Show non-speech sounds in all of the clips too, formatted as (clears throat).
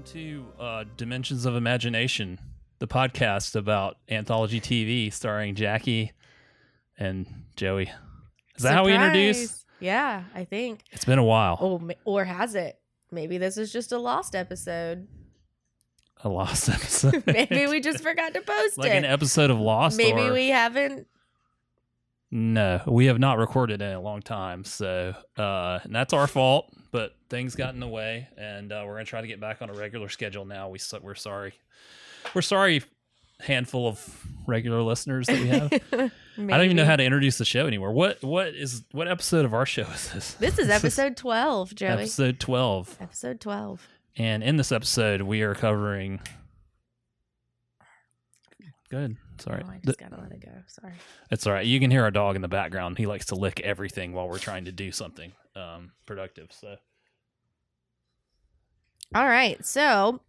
welcome to uh, Dimensions of Imagination, the podcast about anthology TV starring Jackie and Joey. Is that how we introduce? Yeah, I think. It's been a while. Oh, or has it? Maybe this is just a lost episode. A lost (laughs) episode. Maybe we just forgot to post like it. an episode of Lost. Maybe or- we haven't. No, we have not recorded in a long time, so uh, and that's our fault. But things got in the way, and uh, we're gonna try to get back on a regular schedule now. We we're sorry. We're sorry, handful of regular listeners that we have. (laughs) I don't even know how to introduce the show anymore. What what is what episode of our show is this? This is (laughs) episode 12, Joey. episode twelve, Episode 12. and in this episode we are covering. Good. Sorry. Oh, I just gotta let it go. Sorry. It's all right. You can hear our dog in the background. He likes to lick everything while we're trying to do something um, productive. So All right. So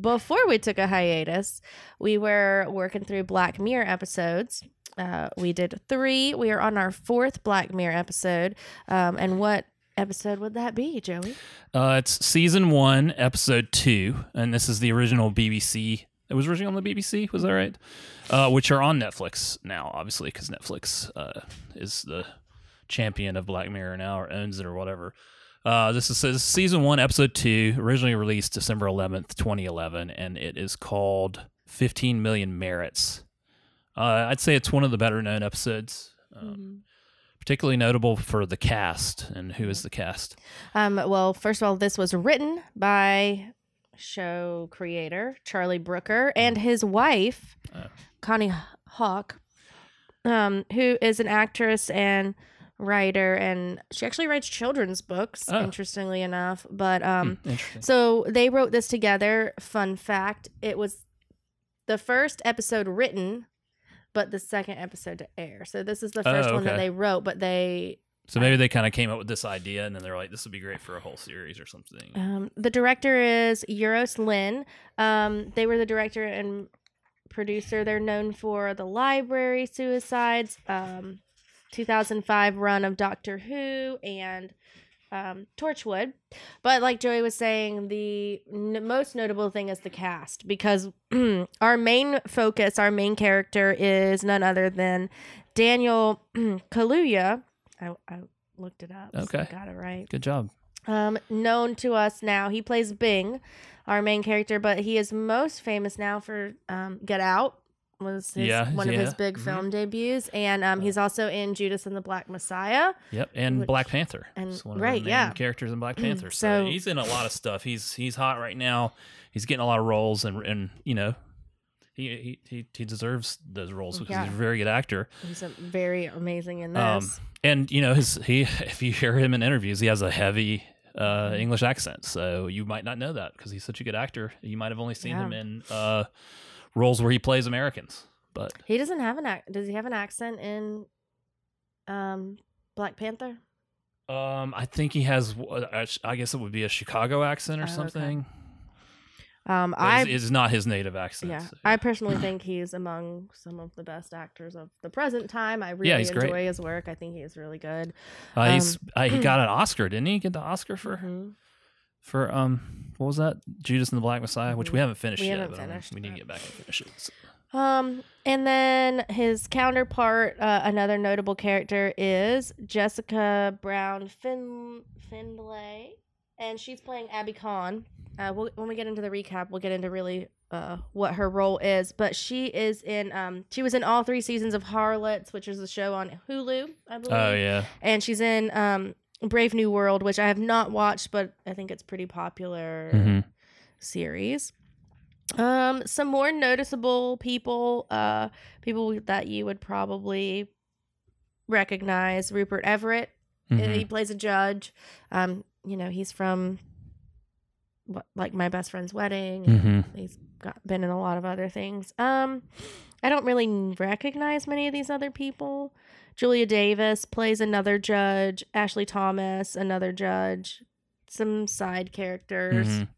before we took a hiatus, we were working through Black Mirror episodes. Uh, we did three. We are on our fourth Black Mirror episode. Um, and what episode would that be, Joey? uh, it's season one, episode two, and this is the original BBC. It was originally on the BBC. Was that right? Uh, which are on Netflix now, obviously, because Netflix uh, is the champion of Black Mirror now, or owns it, or whatever. Uh, this is, this is season one, episode two, originally released December 11th, 2011, and it is called 15 Million Merits. Uh, I'd say it's one of the better known episodes, um, particularly notable for the cast. And who is the cast? Um, well, first of all, this was written by show creator Charlie Brooker and his wife, Oh. Konnie Huq, um, who is an actress and writer, and she actually writes children's books. Oh. Interestingly enough, but um, Hmm, so they wrote this together. Fun fact: it was the first episode written, but the second episode to air. So this is the Oh, first one that they wrote, but they So maybe they kind of came up with this idea, and then they're like, "This would be great for a whole series or something." Um, the director is Euros Lyn. Um, they were the director and producer. They're known for The Library, Suicides, um, 2005 run of Doctor Who, and um, Torchwood. But like Joey was saying, the n- most notable thing is the cast because (clears throat) our main focus, our main character is none other than Daniel (clears throat) Kaluuya. I, I looked it up. so Okay. got it right Good job. um, known to us now. He plays Bing, our main character, but he is most famous now for um, Get Out was his, Yeah, one of his yeah, big mhm. film debuts, and um, he's also in Judas and the Black Messiah. Yep, and Which- Black Panther. and- one of right, the main yeah. characters in Black Panther. so, So- he's in a lot of stuff. He's he's hot right now. He's getting a lot of roles, and and you know, he he he, deserves those roles because Yeah. he's a very good actor. He's a very amazing in Um, this. and you know, his he (laughs) if you hear him in interviews, he has a heavy uh, Mm-hmm. English accent. So you might not know that because he's such a good actor. You might have only seen Yeah. him in uh, roles where he plays Americans. But he doesn't have an ac- does he have an accent in um, Black Panther? um, I think he has. uh, I guess it would be a Chicago accent or Oh, okay. Um, I it's, it's not his native accent. yeah, so- I personally (clears throat) think he's among some of the best actors of the present time. I really he's enjoy great. his work. I think he's really good. Uh, he's Um, uh, he got an (clears throat) Oscar, didn't he? Get the Oscar for Mhm. for um what was that? Judas and the Black Messiah, which we haven't finished We yet. haven't but, finished, we need to get back and finish it. So- Um, and then his counterpart, uh, another notable character, is Jessica Brown fin- Findlay, and she's playing Abby Khan. Uh, we'll, when we get into the recap, we'll get into really uh, what her role is. But she is in, um, she was in all three seasons of Harlots, which is a show on Hulu, I believe. Oh yeah, And she's in um, Brave New World, which I have not watched, but I think it's pretty popular hmm series. Um, some more noticeable people, uh, people that you would probably recognize. Rupert Everett, Mm-hmm. he plays a judge. Um, you know, he's from what, like my best friend's wedding. hmm He's got been in a lot of other things. Um, I don't really recognize many of these other people. Julia Davis plays another judge. Ashley Thomas, another judge. Some side characters. Mhm.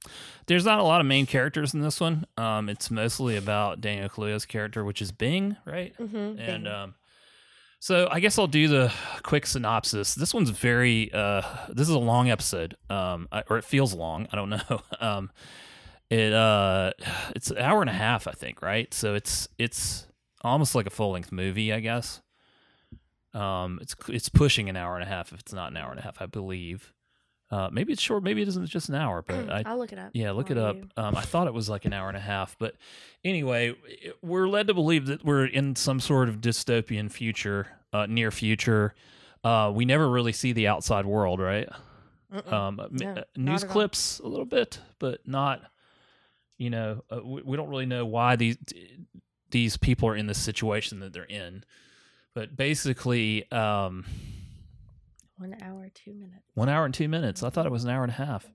There's not a lot of main characters in this one. Um, it's mostly about Daniel Kaluuya's character, which is Bing, right? Mm-hmm. And um, So I guess I'll do the quick synopsis. This one's very. Uh, this is a long episode, um, or it feels long. I don't (laughs) know. Um, it uh, it's an hour and a half, I think, right? So it's it's almost like a full length movie, I guess. Um, it's it's pushing an hour and a half if it's not an hour and a half, I believe. Uh, maybe it's short. Maybe it isn't just an hour, but (clears throat) I I'll look it up. yeah, look it up. Um, I thought it was like an hour and a half, but anyway, we're led to believe that we're in some sort of dystopian future, uh, near future. Uh, we never really see the outside world, right? Um, No, uh, news at all. clips a little bit, but not. You know, uh, we, we don't really know why these these people are in the situation that they're in. But basically, um, One hour, two minutes. one hour and two minutes. I thought it was an hour and a half.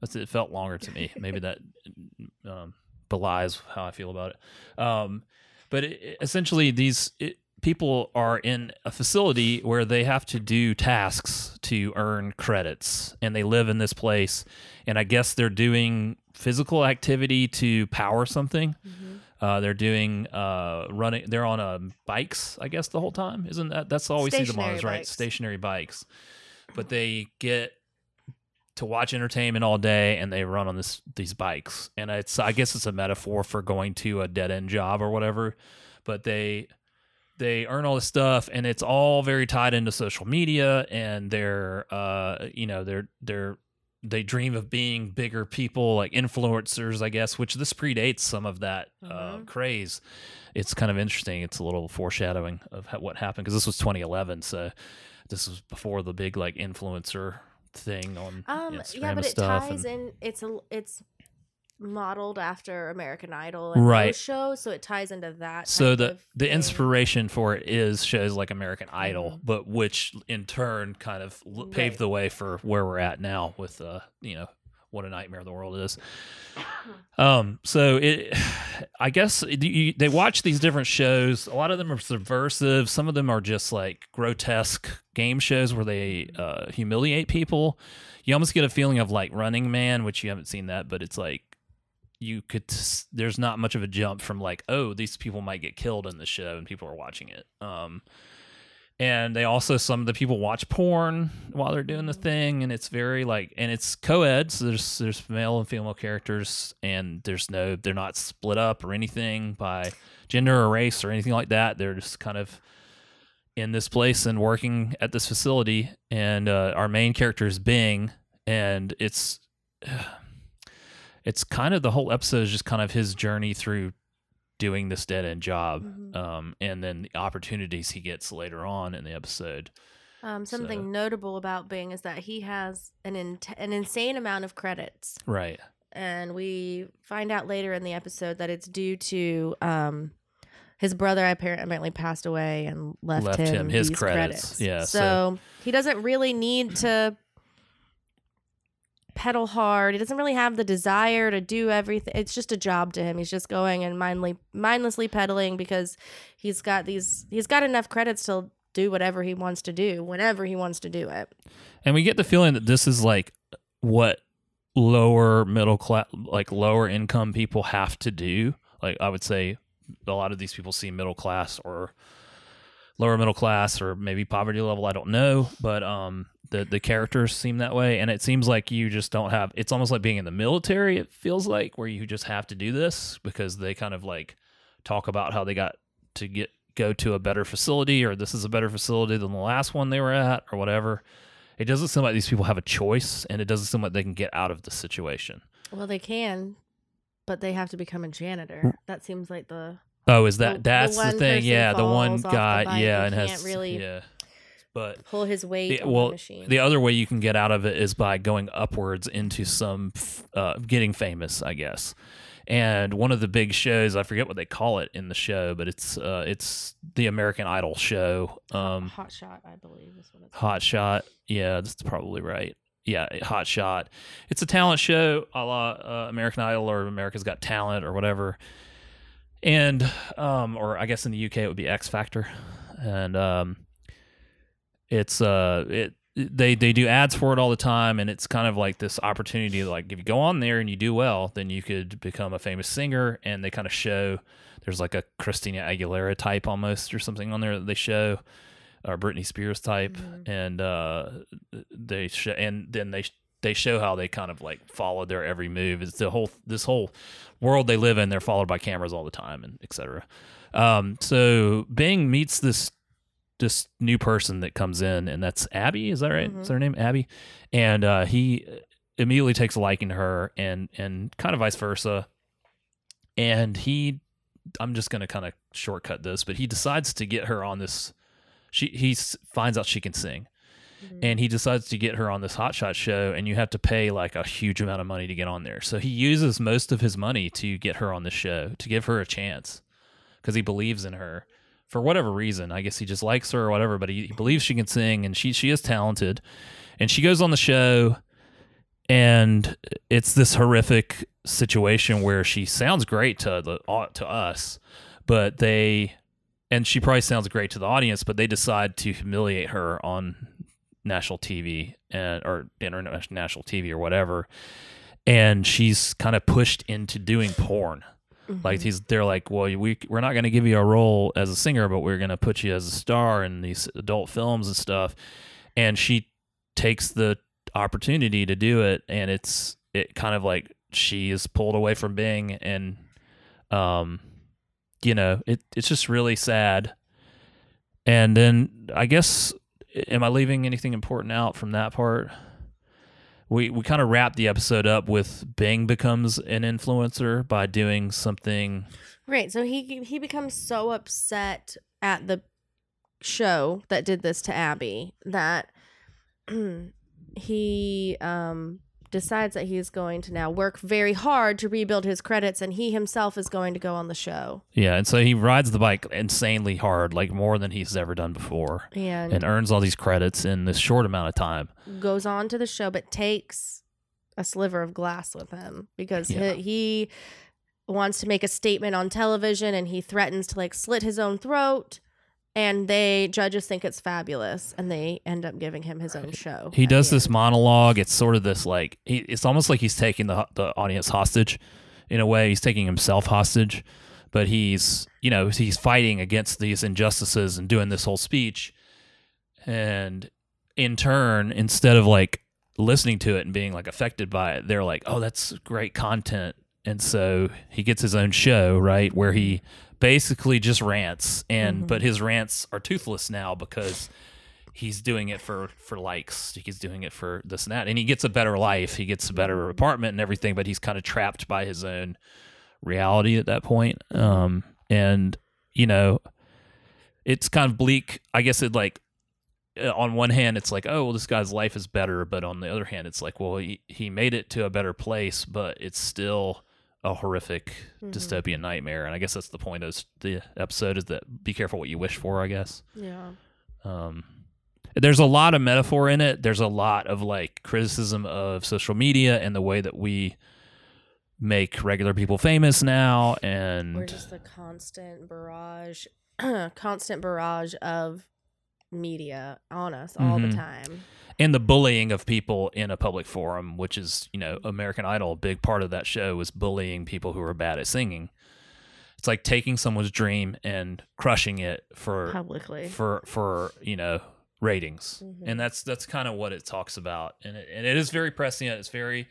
That's, it felt longer to me. Maybe that (laughs) um, belies how I feel about it. Um, but it, essentially, these it, people are in a facility where they have to do tasks to earn credits, and they live in this place. And I guess they're doing physical activity to power something. Uh, they're doing uh, running. They're on uh, bikes, I guess, the whole time. Isn't that that's all we see them on? Is right, stationary bikes. But they get to watch entertainment all day, and they run on this these bikes. And it's I guess it's a metaphor for going to a dead end job or whatever. But they they earn all this stuff, and it's all very tied into social media, and they're uh you know they're they're they dream of being bigger people like influencers i guess which this predates some of that uh, Mhm. craze it's kind of interesting it's a little foreshadowing of ha- what happened because this was 2011 so this was before the big like influencer thing on Um, Instagram yeah, but it stuff ties and- in. It's a it's modeled after American Idol and Right. shows, so it ties into that. so the the thing. inspiration for it is shows like American Idol, Mhm. but which in turn kind of l- paved the way for where we're at now with uh you know what a nightmare the world is. (coughs) Um, so it, (sighs) I guess you, they watch these different shows. A lot of them are subversive. Some of them are just like grotesque game shows where they uh, humiliate people. You almost get a feeling of like Running Man, which you haven't seen that, but it's like you could. There's not much of a jump from like, oh, these people might get killed in the show, and people are watching it. Um, and they also some of the people watch porn while they're doing the thing and it's very like and it's co-ed so there's there's male and female characters and there's no they're not split up or anything by gender or race or anything like that they're just kind of in this place and working at this facility and uh, our main character is bing and it's (sighs) it's kind of the whole episode is just kind of his journey through doing this dead end job Mhm. um, and then the opportunities he gets later on in the episode. Um, something So- notable about Bing is that he has an in- an insane amount of credits, Right. and we find out later in the episode that it's due to um, his brother apparently passed away and left, Left him, him his these credits. Yeah, so, so- he doesn't really need to pedal hard. He doesn't really have the desire to do everything. It's just a job to him. He's just going and mindly, mindlessly pedaling because he's got these. He's got enough credits to do whatever he wants to do whenever he wants to do it. And we get the feeling that this is like what lower middle class, like lower income people have to do. Like I would say a lot of these people see middle class or lower middle class or maybe poverty level. I don't know, but um, the the characters seem that way, and it seems like you just don't have. It's almost like being in the military. It feels like where you just have to do this because they kind of like talk about how they got to get go to a better facility or this is a better facility than the last one they were at or whatever. It doesn't seem like these people have a choice, and it doesn't seem like they can get out of the situation. Well, they can, but they have to become a janitor. Hmm. That seems like the Oh, is that the that's the, one thing? Yeah, the one falls the guy. yeah, and and can't has really- yeah, but pull his weight the, on well, the machine. the other way you can get out of it is by going upwards into some uh, getting famous, I guess. And one of the big shows, I forget what they call it in the show, but it's uh, it's the American Idol show. Um, Hot shot, I believe, is what it's Hot Shot. Yeah, that's probably right. Yeah, Hot Shot. It's a talent show a la uh, American Idol or America's Got Talent or whatever. And, um, or I guess in the UK it would be X Factor. And, um, it's, uh, it, they, they do ads for it all the time and it's kind of like this opportunity like if you go on there and you do well then you could become a famous singer and they kind of show there's like a christina aguilera type almost or something on there that they show or Britney Spears type, Mhm. and uh, they sh- and then they they show how they kind of like follow their every move. It's the whole this whole world they live in. They're followed by cameras all the time and etc. Um, so Bing meets this this new person that comes in, and that's Abby. Is that right? Mhm. Is her name Abby? And uh, he immediately takes a liking to her, and and kind of vice versa. And he, I'm just gonna kind of shortcut this, but he decides to get her on this. She he finds out she can sing, Mhm. and he decides to get her on this hotshot show, and you have to pay like a huge amount of money to get on there. So he uses most of his money to get her on the show to give her a chance because he believes in her for whatever reason. I guess he just likes her or whatever, but he, he believes she can sing and she she is talented. And she goes on the show and it's this horrific situation where she sounds great to the to us, but they and she probably sounds great to the audience, but they decide to humiliate her on national TV and or international national TV or whatever. And she's kind of pushed into doing porn. Like Mhm. he's, they're like, well, we we're not going to give you a role as a singer, but we're going to put you as a star in these adult films and stuff. And she takes the opportunity to do it, and it's it kind of like she is pulled away from Bing, and um, you know, it it's just really sad. And then I guess, am I leaving anything important out from that part? We we kind of wrap the episode up with Bing becomes an influencer by doing something. Right. So he he becomes so upset at the show that did this to Abby that (clears throat) he um decides that he's going to now work very hard to rebuild his credits and he himself is going to go on the show. Yeah, and so he rides the bike insanely hard, like more than he's ever done before, And, and earns all these credits in this short amount of time. goes on to the show but takes a sliver of glass with him because Yeah. he, he wants to make a statement on television and he threatens to like slit his own throat and they judges think it's fabulous and they end up giving him his own show He does this monologue. It's sort of this like he, it's almost like he's taking the the audience hostage, in a way. He's taking himself hostage, but he's you know he's fighting against these injustices and doing this whole speech, and in turn, instead of like listening to it and being like affected by it, they're like, oh, that's great content, and so he gets his own show right where he basically just rants and Mhm. but his rants are toothless now because he's doing it for for likes. He's doing it for this and that. And he gets a better life. He gets a better apartment and everything but he's kind of trapped by his own reality at that point. Um and you know it's kind of bleak. I guess it like uh, on one hand it's like oh well this guy's life is better but on the other hand it's like well he, he made it to a better place but it's still a horrific Mhm. dystopian nightmare and i guess that's the point of the episode is that be careful what you wish for i guess yeah um, there's a lot of metaphor in it. There's a lot of like criticism of social media and the way that we make regular people famous now. And just the constant barrage (clears throat) constant barrage of media on us all Mhm. the time and the bullying of people in a public forum, which is, you know, American Idol, a big part of that show was bullying people who are bad at singing. It's like taking someone's dream and crushing it for publicly. for for you know ratings. Mhm. and that's that's kind of what it talks about. And it, and it is very prescient. It's very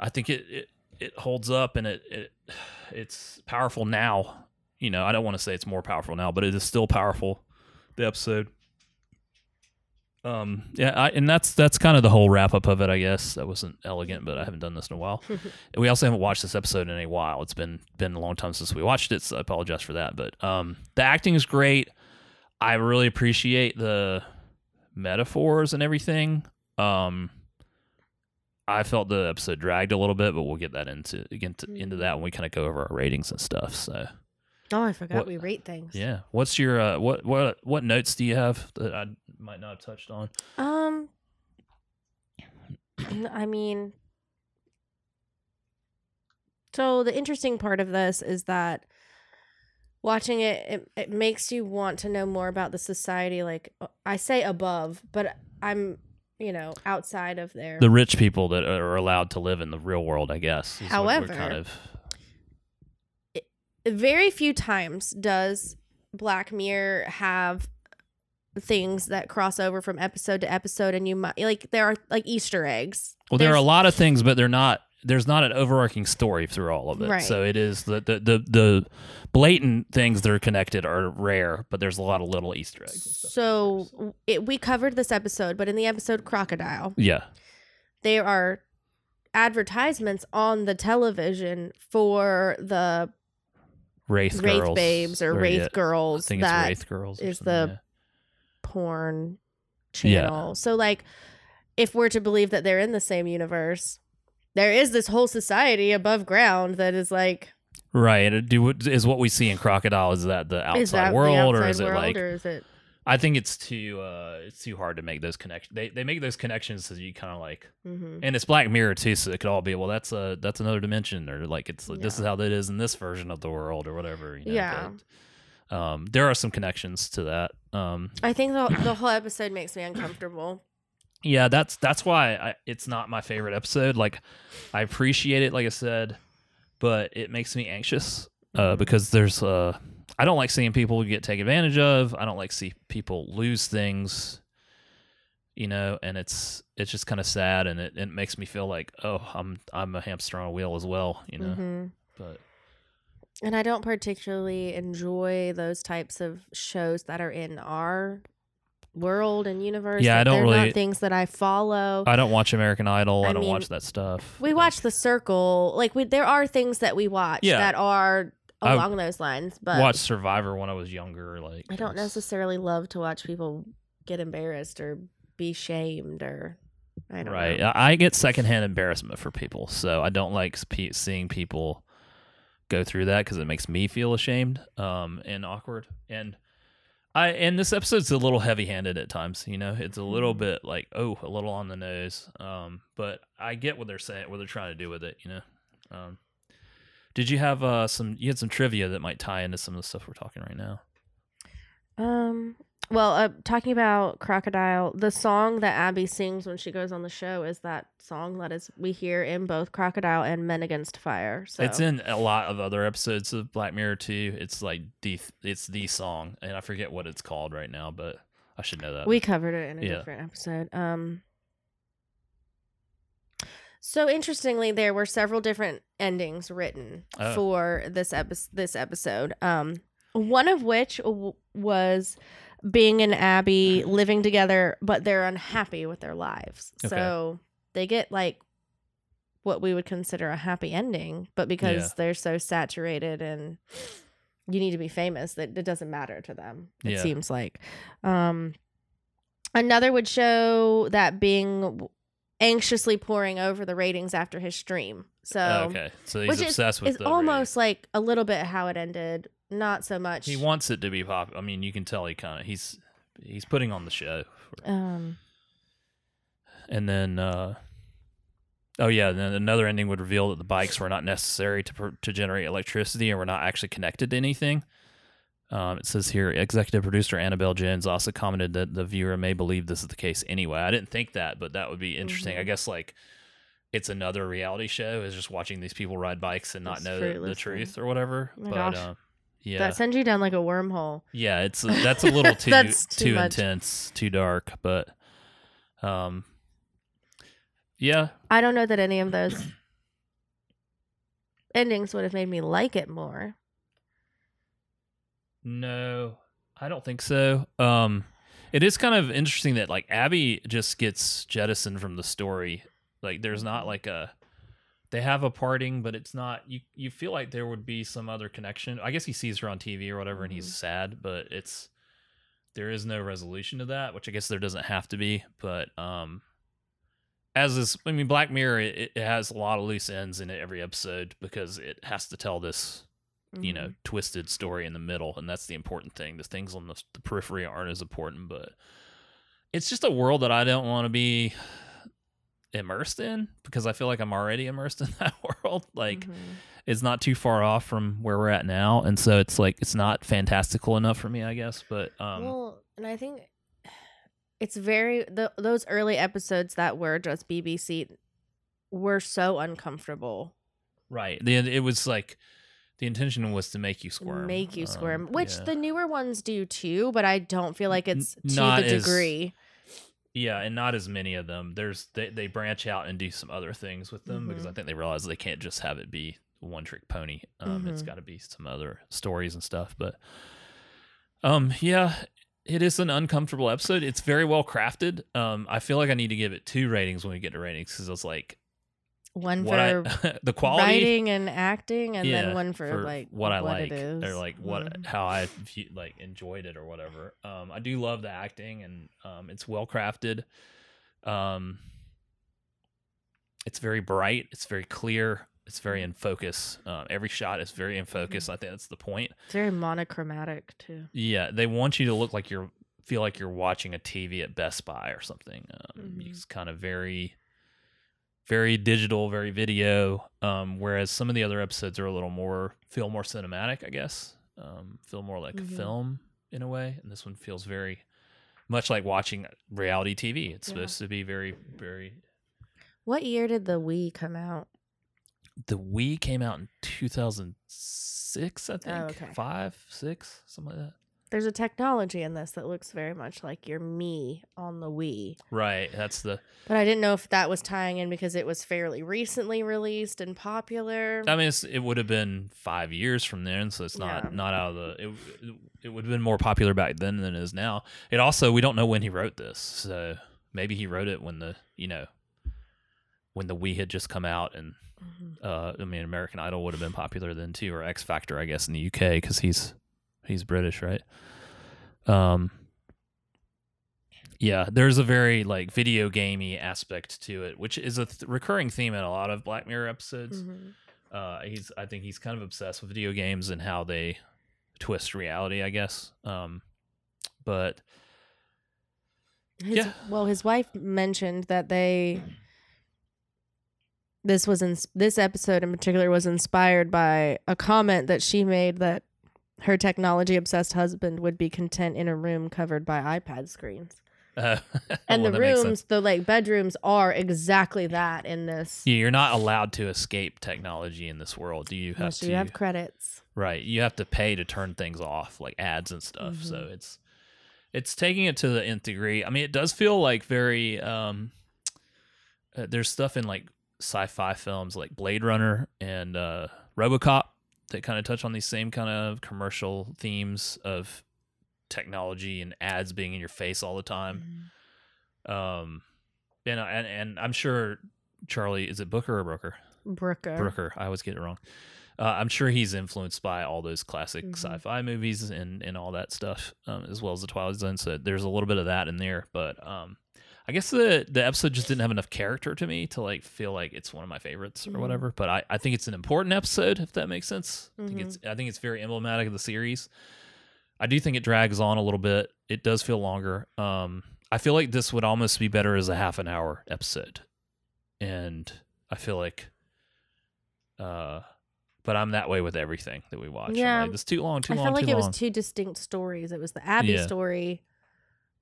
i think it it, it holds up and it, it it's powerful now. You know i don't want to say it's more powerful now but it is still powerful the episode um yeah I, and that's that's kind of the whole wrap up of it i guess that wasn't elegant but i haven't done this in a while (laughs) we also haven't watched this episode in a while. It's been been a long time since we watched it, so I apologize for that. But um, the acting is great. I really appreciate the metaphors and everything. Um, I felt the episode dragged a little bit, but we'll get that into again to, into that when we kind of go over our ratings and stuff. So oh i forgot What- we rate things yeah, what's your uh, what what what notes do you have that I might not have touched on? Um, (clears throat) I mean, so the interesting part of this is that watching it, it, it makes you want to know more about the society. Like uh, I say above, but I'm, you know, outside of there. The rich people that are allowed to live in the real world, I guess. is what we're However, kind of Very few times does Black Mirror have things that cross over from episode to episode, and you might like there are like Easter eggs. Well, there are a lot of things, but they're not. There's not an overarching story through all of it. Right. So it is the, the the the blatant things that are connected are rare, but there's a lot of little Easter eggs. And stuff. So it, we covered this episode, but in the episode Crocodile, yeah, there are advertisements on the television for the Wraith, Wraith girls babes or, Wraith yeah, I girls think that it's Wraith girls. is the- yeah. porn Yeah. channel. So like if we're to believe that they're in the same universe, there is this whole society above ground that is like right. Do is what we see in Crocodile is that the outside that world, the outside or is it world, like? or is it I think it's too uh it's too hard to make those connections. They they make those connections so you kind of like mhm. and it's Black Mirror too, so it could all be well. That's a that's another dimension, or like it's this Yeah. is how that is in this version of the world, or whatever. You know, Yeah. but, um, there are some connections to that. Um, I think the the (clears throat) whole episode makes me uncomfortable. yeah, that's that's why I, it's not my favorite episode. Like, I appreciate it, like I said, but it makes me anxious uh, Mhm. because there's uh, I don't like seeing people get taken advantage of. I don't like see people lose things. You know, and it's it's just kind of sad, and it, it makes me feel like oh, I'm I'm a hamster on a wheel as well. You know, Mhm. but And I don't particularly enjoy those types of shows that are in our world and universe. Yeah, I don't they're really- not things that I follow. I don't watch American Idol. I, I don't mean, watch that stuff. we watch The Circle. Like we, there are things that we watch Yeah. that are I along those lines, but watched Survivor when I was younger. Like I don't necessarily love to watch people get embarrassed or be shamed or I don't right. know. I I get secondhand embarrassment for people, so I don't like spe- seeing people go through that because it makes me feel ashamed um, and awkward. And I and this episode's a little heavy-handed at times. You know, it's a little Mhm. bit like oh, a little on the nose. Um, but I get what they're saying, what they're trying to do with it. You know. Um, did you have uh, some? You had some trivia that might tie into some of the stuff we're talking right now. Um. Well, uh, talking about crocodile, the song that Abby sings when she goes on the show is that song that is we hear in both Crocodile and Men Against Fire. So It's in a lot of other episodes of Black Mirror too. It's like the it's the song, and I forget what it's called right now, but I should know that. we covered it in a Yeah. different episode. Um. So interestingly, there were several different endings written Oh. for this episode. This episode, um, one of which w- was Bing and Abby living together, but they're unhappy with their lives. Okay. So they get like what we would consider a happy ending, but because Yeah. they're so saturated and you need to be famous, that it doesn't matter to them. It Yeah. seems like. Um, another would show that Bing anxiously poring over the ratings after his stream. So Oh, okay, so he's which is- obsessed with it's almost like a little bit how it ended. Not so much. He wants it to be pop. I mean, you can tell he kind of he's he's putting on the show, um, and then uh, oh yeah, then another ending would reveal that the bikes were not necessary to pr- to generate electricity and were not actually connected to anything. Um, it says here, executive producer Annabel Jones also commented that the viewer may believe this is the case anyway. I didn't think that, but that would be interesting. I Mhm. guess like it's another reality show is just watching these people ride bikes and not It's know the, the truth or whatever. Oh but uh, yeah, that sends you down like a wormhole. yeah, it's that's a little (laughs) too too, too intense, too dark, but um, yeah, I don't know that any of those (clears throat) endings would have made me like it more. No, I don't think so. Um, it is kind of interesting that like Abby just gets jettisoned from the story. Like, there's not like a they have a parting, but it's not. You you feel like there would be some other connection. I guess he sees her on TV or whatever, and he's Mhm. sad, but it's there is no resolution to that, which I guess there doesn't have to be. But um, as is, I mean, Black Mirror it, it has a lot of loose ends in it every episode because it has to tell this you know Mhm. twisted story in the middle and that's the important thing the things on the, the periphery aren't as important but it's just a world that i don't want to be immersed in because i feel like i'm already immersed (laughs) in that world like Mhm. it's not too far off from where we're at now and so it's like it's not fantastical enough for me i guess but um well, and I think it's very the, those early episodes that were just BBC were so uncomfortable. right the, it was like the intention was to make you squirm. make you Um, squirm, which yeah. the newer ones do too, but I don't feel like N- it's to not the as- degree. Yeah, and not as many of them. There's they, they branch out and do some other things with them because Mhm. I think they realize they can't just have it be one trick pony. Um, It's Mhm. got to be some other stories and stuff. But um, yeah, it is an uncomfortable episode. It's very well crafted. Um, I feel like I need to give it two ratings when we get to ratings because it's like One what I for (laughs) the quality. writing and acting, and yeah, then one for, like what I like it is. or like what Mhm. how I like enjoyed it or whatever. Um, I do love the acting and um, it's well crafted. Um, it's very bright. It's very clear. It's very in focus. Um, every shot is very in focus. I think that's the point. It's very monochromatic too. Yeah, they want you to look like you're feel like you're watching a TV at Best Buy or something. Um, Mhm. It's kind of very, very digital, very video. Um, whereas some of the other episodes are a little more feel more cinematic, I guess. Um, feel more like Mhm. a film in a way, and this one feels very much like watching reality TV. It's Yeah. supposed to be very, very. What year did the Wii come out? The Wii came out in 2006, I think. Oh, okay. Five, six, something like that. There's a technology in this that looks very much like your Mii on the Wii. Right. That's the. But I didn't know if that was tying in because it was fairly recently released and popular. I mean, it's, it would have been five years from then, so it's not Yeah. not out of the. It, it, would have been more popular back then than it is now. It also we don't know when he wrote this, so maybe he wrote it when the you know when the Wii had just come out, and Mhm. uh, I mean American Idol would have been popular then too, or X Factor, I guess, in the UK because he's he's British, right? Um. Yeah, there's a very like video gamey aspect to it, which is a th- recurring theme in a lot of Black Mirror episodes Mhm. uh he's i think he's kind of obsessed with video games and how they twist reality i guess um but His, Yeah. Well, his wife mentioned that they. This was in this episode in particular was inspired by a comment that she made that her technology obsessed husband would be content in a room covered by iPad screens. (laughs) uh, And well, the that makes sense. rooms, the like bedrooms are exactly that in this. yeah, you're not allowed to escape technology in this world Do you have Unless to you have credits. right you have to pay to turn things off like ads and stuff so Mhm. it's it's taking it to the nth degree i mean it does feel like very um uh, there's stuff in like sci-fi films like blade runner and uh robocop that kind of touch on these same kind of commercial themes of technology and ads being in your face all the time um and and, and i'm sure charlie is it booker or brooker Brooker. Brooker. I always get it wrong. Uh, I'm sure he's influenced by all those classic Mhm. sci-fi movies and, and all that stuff, um, as well as the Twilight Zone. So there's a little bit of that in there. But um, I guess the the episode just didn't have enough character to me to like feel like it's one of my favorites or Mhm. whatever. But I, I think it's an important episode if that makes sense. I think it's I think it's very emblematic of the series. I do think it drags on a little bit. It does feel longer. Um, I feel like this would almost be better as a half an hour episode, and I feel like, uh, but I'm that way with everything that we watch. Yeah. like, it's too long, too I long, felt like it long, was two distinct stories. It was the Abby Yeah. story,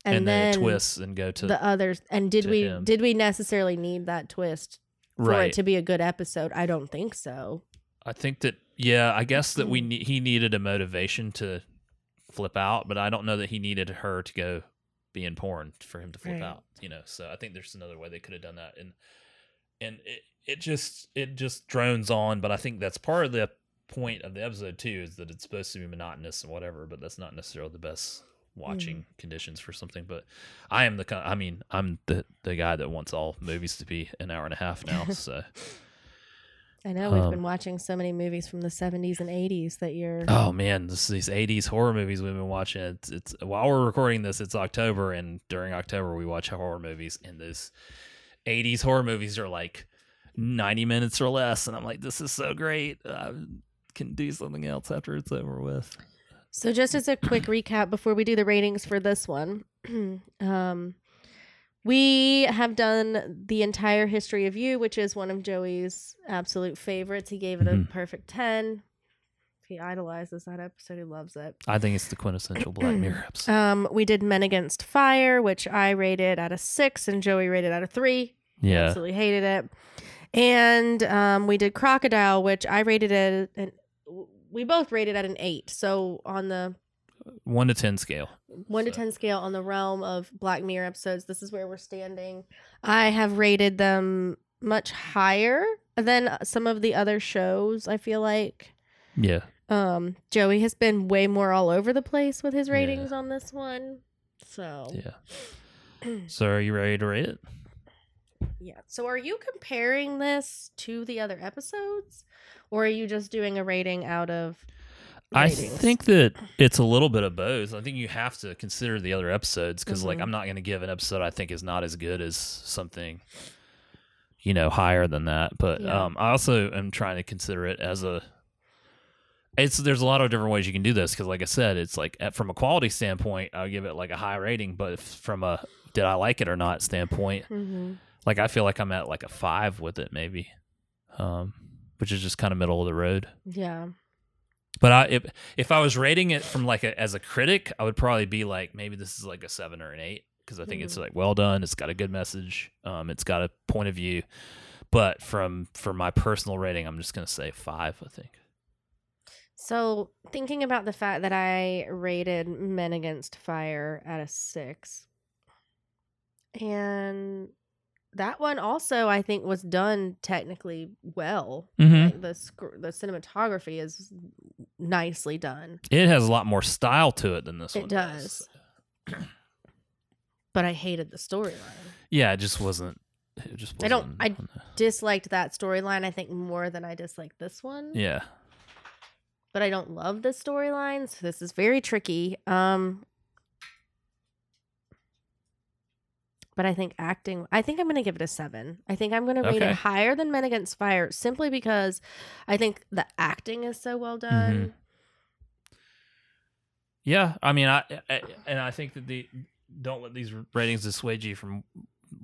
and, and, then then it twists and go to the others. And did we him. did we necessarily need that twist for right. it to be a good episode? I don't think so. I think that yeah, I guess that we mm-hmm. ne- he needed a motivation to flip out, but I don't know that he needed her to go be in porn for him to flip Right. out. You know, so I think there's another way they could have done that, and and it it just it just drones on. But I think that's part of the point of the episode too, is that it's supposed to be monotonous and whatever, but that's not necessarily the best watching Mm. conditions for something. But I am the. I mean, I'm the the guy that wants all movies to be an hour and a half now. So. (laughs) I know we've Um, been watching so many movies from the 70s and 80s that you're Oh man, this these '80s horror movies we've been watching. It's, it's while we're recording this, it's October, and during October we watch horror movies, and those '80s horror movies are like 90 minutes or less, and I'm like, this is so great. I can do something else after it's over with. So, just as a quick recap before we do the ratings for this one, (clears throat) um, we have done the entire history of you, which is one of Joey's absolute favorites. He gave it a Mhm. perfect 10. He idolizes that episode. He loves it. I think it's the quintessential Black (clears throat) Mirror episode. Um, we did Men Against Fire, which I rated out of six, and Joey rated out of three. Yeah, Absolutely hated it. And um, we did Crocodile, which I rated it. And we both rated at an eight. So on the One to ten scale. one to ten scale on the realm of Black Mirror episodes, this is where we're standing. I have rated them much higher than some of the other shows. I feel like Yeah. um, Joey has been way more all over the place with his Yeah. ratings on this one. So Yeah. (clears throat) So are you ready to rate it? yeah. So are you comparing this to the other episodes, or are you just doing a rating out of? I think that it's a little bit of both. I think you have to consider the other episodes because, like, Mhm. I'm not going to give an episode I think is not as good as something, you know, higher than that. But Yeah. um, I also am trying to consider it as a. It's there's a lot of different ways you can do this because, like I said, it's like at, from a quality standpoint, I'll give it like a high rating. But if from a did I like it or not standpoint, Mhm. like I feel like I'm at like a five with it maybe, um, which is just kind of middle of the road. Yeah. But I, if if I was rating it from like a, as a critic, I would probably be like maybe this is like a seven or an eight because I think it's like well done. It's got a good message. Um, it's got a point of view. But from for my personal rating, I'm just gonna say five. I think. So thinking about the fact that I rated Men Against Fire at a six, and that one also I think was done technically well. Mm-hmm. Like the sc- the cinematography is nicely done, It has a lot more style to it than this It one It does. but I hated the storyline. Yeah, it just wasn't. It just. I don't- I- Disliked that storyline I think more than I disliked this one. yeah. but I don't love the storyline, so this is very tricky. Um but I think acting I think I'm gonna give it a seven. I think I'm gonna rate Okay. it higher than Men Against Fire simply because I think the acting is so well mm-hmm. done. Yeah, I mean, I, I and I think that the don't let these ratings dissuade you from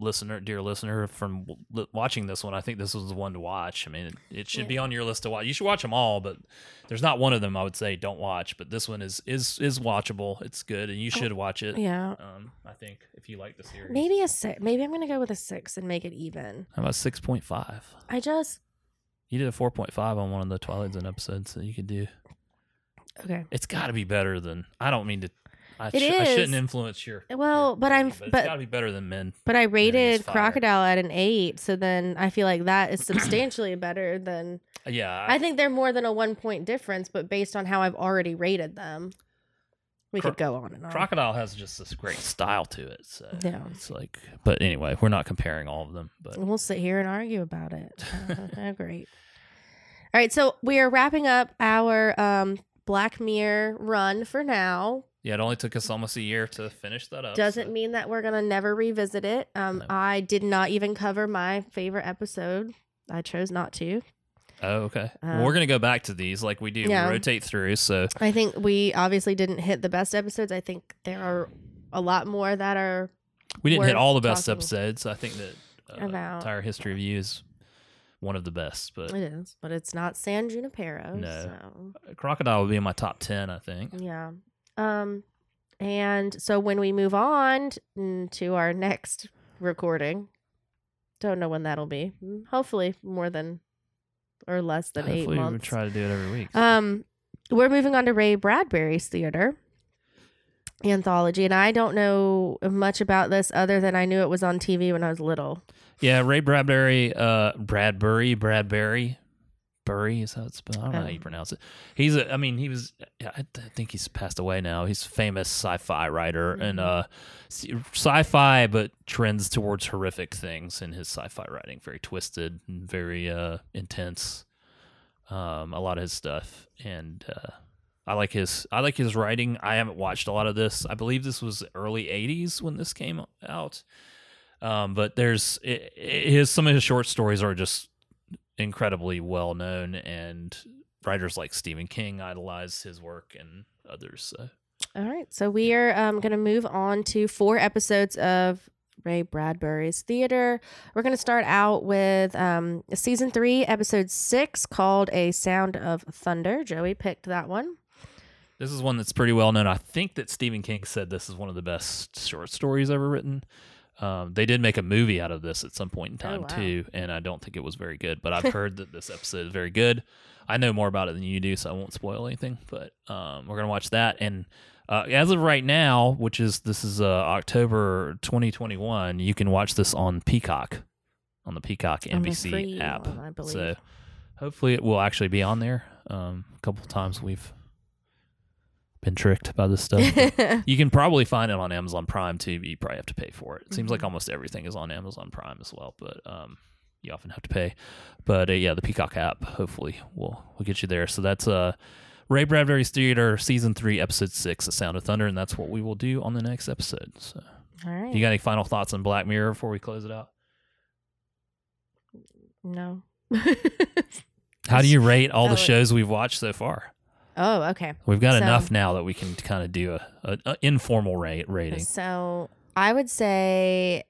listener, dear listener, from w- watching this one. I think this was the one to watch. I mean, it, it should be on your list to watch. You should watch them all, but there's not one of them I would say don't watch. But this one is is is watchable. It's good, and you should watch it. Oh, Yeah. Um, I think if you like the series, Maybe a six. Maybe I'm gonna go with a six and make it even. How about six point five? I just You did a four point five on one of the Twilight Zone episodes, so you could do. okay. It's got to be better than. I don't mean to. I, It sh- I shouldn't influence your. Well, your but I'm- rating, but- it's got to be better than men. But I rated Crocodile at an eight, so then I feel like that is substantially (clears throat) better than Yeah, I think they're more than a one point difference, but based on how I've already rated them, we Cro- could go on and on. Crocodile has just this great style to it. So Yeah. it's like, but anyway, we're not comparing all of them. But We'll sit here and argue about it. (laughs) Uh, great. All right, so we are wrapping up our um, Black Mirror run for now. Yeah, it only took us almost a year to finish that up. Doesn't so- mean that we're gonna never revisit it. Um, No. I did not even cover my favorite episode. I chose not to. Oh, okay. Well, we're gonna go back to these like we do. yeah. We rotate through. So I think we obviously didn't hit the best episodes. I think there are a lot more that are we didn't hit all the best episodes. I think that uh, about. entire history of you is one of the best. But It is, but it's not San Junipero. No. So Crocodile would be in my top ten. I think. yeah. Um, and so when we move on to our next recording, don't know when that'll be. Mm, Hopefully more than or less than eight Hopefully, we months. try to do it every week. Um, we're moving on to Ray Bradbury's theater anthology, and I don't know much about this other than I knew it was on TV when I was little. Yeah, Ray Bradbury, uh, Bradbury, Bradbury, Is how it's spelled. I don't know how you Oh. pronounce it. He's, a, I mean, he was. I think he's passed away now. He's a famous sci-fi writer and Mhm. uh, sci-fi, but trends towards horrific things in his sci-fi writing. Very twisted and very uh, intense. Um, a lot of his stuff, and uh, I like his. I like his writing. I haven't watched a lot of this. I believe this was early '80s when this came out. Um, but there's i i- his some of his short stories are just incredibly well known, and writers like Stephen King idolize his work, and others. So. All right, so we are um, going to move on to four episodes of Ray Bradbury's theater. We're going to start out with um, season three, episode six, called "A Sound of Thunder." Joey picked that one. This is one that's pretty well known. I think that Stephen King said this is one of the best short stories ever written. Um, they did make a movie out of this at some point in Oh, time wow. too, and I don't think it was very good. But I've (laughs) heard that this episode is very good. I know more about it than you do, so I won't spoil anything. But um, we're gonna watch that, and uh, as of right now, which is this is uh, October 2021, you can watch this on Peacock, on the Peacock On NBC app. one, I believe. So hopefully it will actually be on there. Um, a couple times we've been tricked by this stuff. (laughs) you can probably find it on Amazon Prime too, but you probably have to pay for it. It seems like Mhm. almost everything is on Amazon Prime as well, but um, you often have to pay. But uh, yeah, the Peacock app hopefully will will get you there. So that's uh, Ray Bradbury's Theater season three, episode six, The Sound of Thunder, and that's what we will do on the next episode. So, All right. you got any final thoughts on Black Mirror before we close it out? no. How do you rate all the (laughs) Oh, shows we've watched so far? Oh, okay. We've got So- enough now that we can kind of do a, a, a informal rate rating. So I would say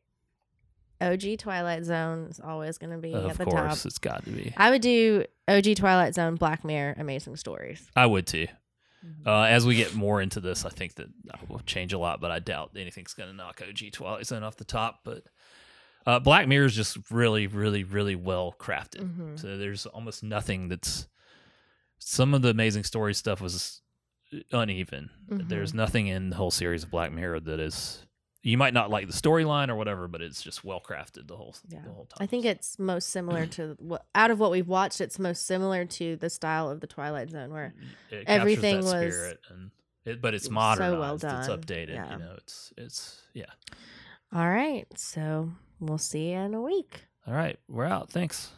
OG Twilight Zone is always going to be Of at the course, top. it's got to be. I would do OG Twilight Zone, Black Mirror, Amazing Stories. I would too. Uh, as we get more into this, I think that will change a lot, but I doubt anything's going to knock OG Twilight Zone off the top. But uh, Black Mirror is just really, really, really well crafted. Mhm. So there's almost nothing that's. Some of the amazing story stuff was uneven. Mhm. There's nothing in the whole series of Black Mirror that is. You might not like the storyline or whatever, but it's just well crafted the whole Yeah. the whole time. I think it's most similar to (clears throat) what out of what we've watched. It's most similar to the style of the Twilight Zone, where it everything was and it, but it's so modernized. well It's updated. Yeah. You know, it's it's yeah. all right. So we'll see you in a week. All right, we're out. Thanks.